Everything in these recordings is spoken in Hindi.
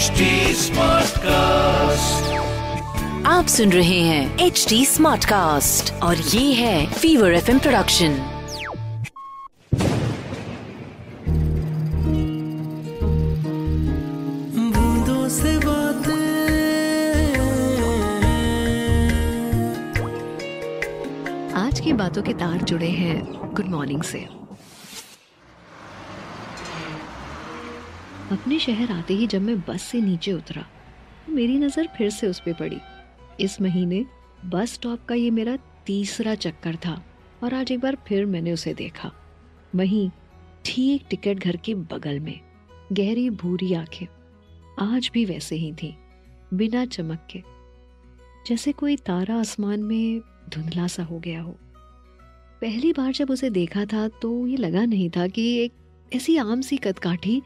HD Smartcast. आप सुन रहे हैं एच डी स्मार्ट कास्ट और ये है फीवर एफ़ प्रोडक्शन बूंदों से बातें। आज की बातों के तार जुड़े हैं गुड मॉर्निंग से। अपने शहर आते ही जब मैं बस से नीचे उतरा, मेरी नज़र फिर से उस पर पड़ी। इस महीने बस स्टॉप का ये मेरा तीसरा चक्कर था और आज एक बार फिर मैंने उसे देखा। वहीं ठीक टिकट घर के बगल में गहरी भूरी आँखें आज भी वैसे ही थी, बिना चमक के। जैसे कोई तारा आसमान में धुंधला सा हो गया हो। पहली बार जब उसे देखा था तो ये लगा नहीं था कि एक ऐसी आम सी कदकाठी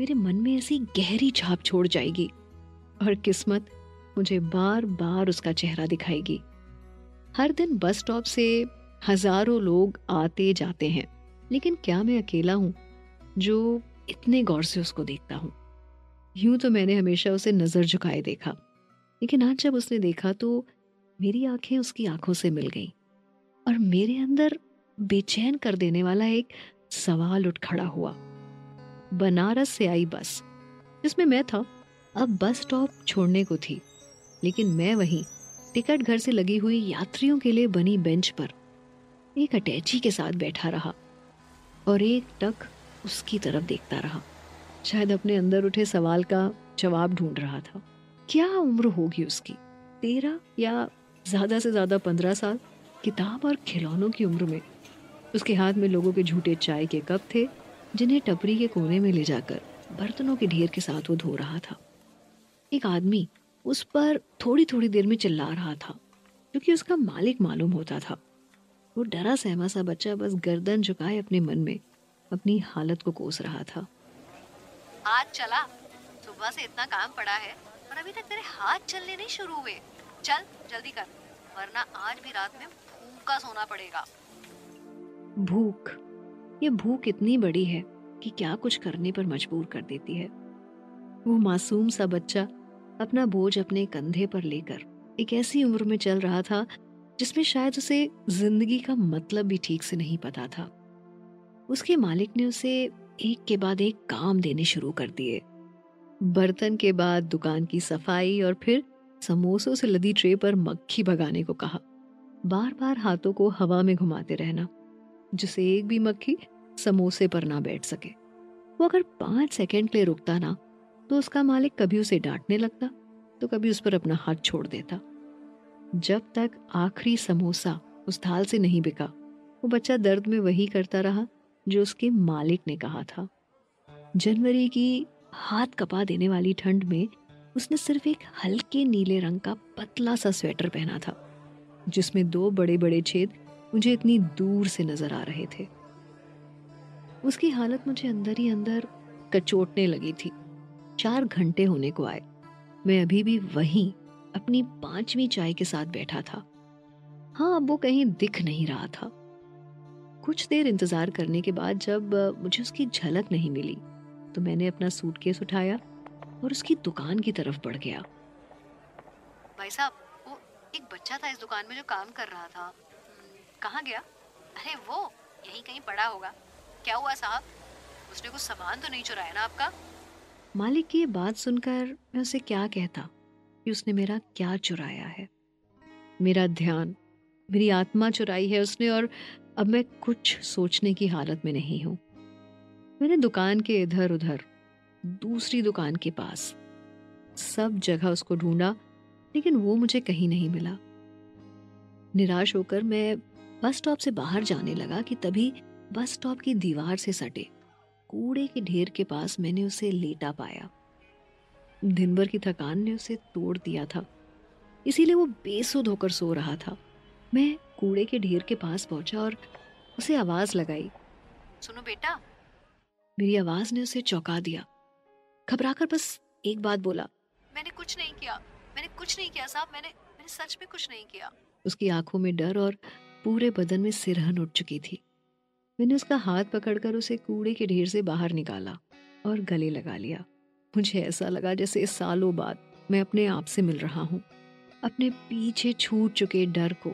मेरे मन में ऐसी गहरी छाप छोड़ जाएगी और किस्मत मुझे बार बार उसका चेहरा दिखाएगी। हर दिन बस स्टॉप से हज़ारों लोग आते जाते हैं, लेकिन क्या मैं अकेला हूँ जो इतने गौर से उसको देखता हूँ? यूँ तो मैंने हमेशा उसे नज़र झुकाए देखा, लेकिन आज जब उसने देखा तो मेरी आँखें उसकी आँखों से मिल गईं और मेरे अंदर बेचैन कर देने वाला एक सवाल उठ खड़ा हुआ। बनारस से आई बस, जिसमें मैं था। अब बस स्टॉप छोड़ने को थी, लेकिन मैं वहीं टिकट घर से लगी हुई यात्रियों के लिए बनी बेंच पर एक अटैची के साथ बैठा रहा और एक टक उसकी तरफ़ देखता रहा। शायद अपने अंदर उठे सवाल का जवाब ढूंढ रहा था। क्या उम्र होगी उसकी? तेरह या ज़्यादा से ज़्यादा पंद्रह साल? किताब और खिलौनों की उम्र में। उसके हाथ में लोगों के झूठे चाय के कप थे जिन्हें टपरी के कोने में ले जाकर बर्तनों के ढेर के साथ वो धो रहा था। एक आदमी उस पर थोड़ी थोड़ी देर में चिल्ला रहा था क्योंकि उसका मालिक मालूम होता था। वो डरा सहमा सा बच्चा बस गर्दन झुकाए अपने मन में अपनी हालत को कोस रहा था। आज चला। सुबह से इतना काम पड़ा है और अभी तक तेरे हाथ चलने नहीं शुरू हुए। चल जल्दी कर वरना आज भी रात में भूखा सोना पड़ेगा। भूख। ये भूख इतनी बड़ी है कि क्या कुछ करने पर मजबूर कर देती है। वो मासूम सा बच्चा अपना बोझ अपने कंधे पर लेकर एक ऐसी उम्र में चल रहा था जिसमें शायद उसे ज़िंदगी का मतलब भी ठीक से नहीं पता था। उसके मालिक ने उसे एक के बाद एक काम देने शुरू कर दिए। बर्तन के बाद दुकान की सफ़ाई और फिर समोसों से लदी ट्रे पर मक्खी भगाने को कहा। बार बार हाथों को हवा में घुमाते रहना। जिसे एक भी मक्खी समोसे पर ना बैठ सके। वो अगर पाँच सेकंड के लिए रुकता ना तो उसका मालिक कभी उसे डांटने लगता तो कभी उस पर अपना हाथ छोड़ देता। जब तक आखिरी समोसा उस थाल से नहीं बिका, वो बच्चा दर्द में वही करता रहा, जो उसके मालिक ने कहा था। जनवरी की हाथ कपा देने वाली ठंड में उसने सिर्फ़ एक हल्के नीले रंग का पतला सा स्वेटर पहना था, जिसमें दो बड़े बड़े छेद मुझे इतनी दूर से नज़र आ रहे थे। उसकी हालत मुझे अंदर ही अंदर कचोटने लगी थी। चार घंटे होने को आए। मैं अभी भी वहीं अपनी पांचवी चाय के साथ बैठा था। हाँ अब वो कहीं दिख नहीं रहा था। कुछ देर इंतज़ार करने के बाद जब मुझे उसकी झलक नहीं मिली तो मैंने अपना सूटकेस उठाया और उसकी दुकान की तरफ़ बढ़ गया। भाई साहब, वो एक बच्चा था इस दुकान में जो काम कर रहा था। कहाँ गया? अरे वो, यहीं कहीं पड़ा होगा। क्या हुआ साहब? उसने कुछ सामान तो नहीं चुराया ना आपका? मालिक की बात सुनकर मैं उसे क्या कहता कि उसने मेरा क्या चुराया है? मेरा ध्यान, मेरी आत्मा चुराई है उसने और अब मैं कुछ सोचने की हालत में नहीं हूँ। मैंने दुकान के इधर उधर दूसरी दुकान के पास, सब जगह उसको ढूंढा, लेकिन वो मुझे कहीं नहीं मिला। निराश होकर मैं बस स्टॉप से बाहर जाने लगा कि तभी बस स्टॉप की दीवार से सटे। कूड़े के ढेर के पास मैंने उसे लेटा पाया। दिन भर की थकान ने उसे तोड़ दिया था। इसीलिए वो बेसुध होकर सो रहा था। मैं कूड़े के ढेर के पास पहुँचा और उसे आवाज़ लगाई। सुनो बेटा। मेरी आवाज़ ने उसे चौंका दिया। घबराकर बस एक बात बोला। मैंने कुछ नहीं किया। मैंने कुछ नहीं किया साहब। मैंने मैंने सच में कुछ नहीं किया। उसकी आँखों में डर और पूरे बदन में सिरहन उठ चुकी थी। मैंने उसका हाथ पकड़कर उसे कूड़े के ढेर से बाहर निकाला और गले लगा लिया। मुझे ऐसा लगा जैसे सालों बाद मैं अपने आप से मिल रहा हूँ। अपने पीछे छूट चुके डर को,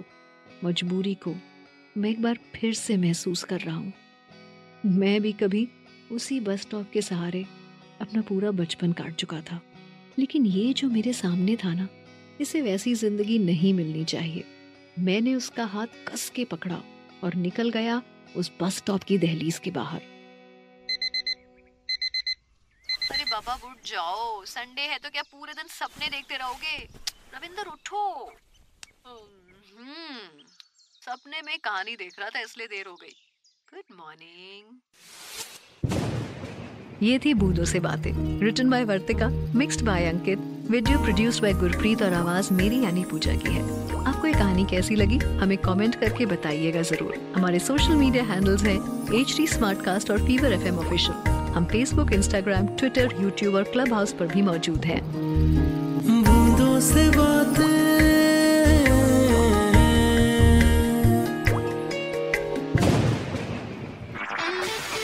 मजबूरी को मैं एक बार फिर से महसूस कर रहा हूँ। मैं भी कभी उसी बस स्टॉप के सहारे अपना पूरा बचपन काट चुका था। लेकिन ये जो मेरे सामने था ना, इसे वैसी ज़िंदगी नहीं मिलनी चाहिए। मैंने उसका हाथ कस के पकड़ा और निकल गया उस बस स्टॉप की दहलीज के बाहर। अरे बाबा उठ जाओ। संडे है तो क्या पूरे दिन सपने देखते रहोगे? रविंदर उठो। हम्म, सपने में कहानी देख रहा था इसलिए देर हो गई। गुड मॉर्निंग ये थी बूंदों से बातें written by Vartika mixed by Ankit. Video produce by Gurpreet और आवाज़ मेरी यानी पूजा की है। आपको ये कहानी कैसी लगी? हमें कमेंट करके बताइएगा ज़रूर। हमारे सोशल मीडिया हैंडल्स हैं एच डी और फीवर एफएम ऑफिशियल हम फेसबुक इंस्टाग्राम ट्विटर यूट्यूब और क्लब हाउस पर भी मौजूद हैं।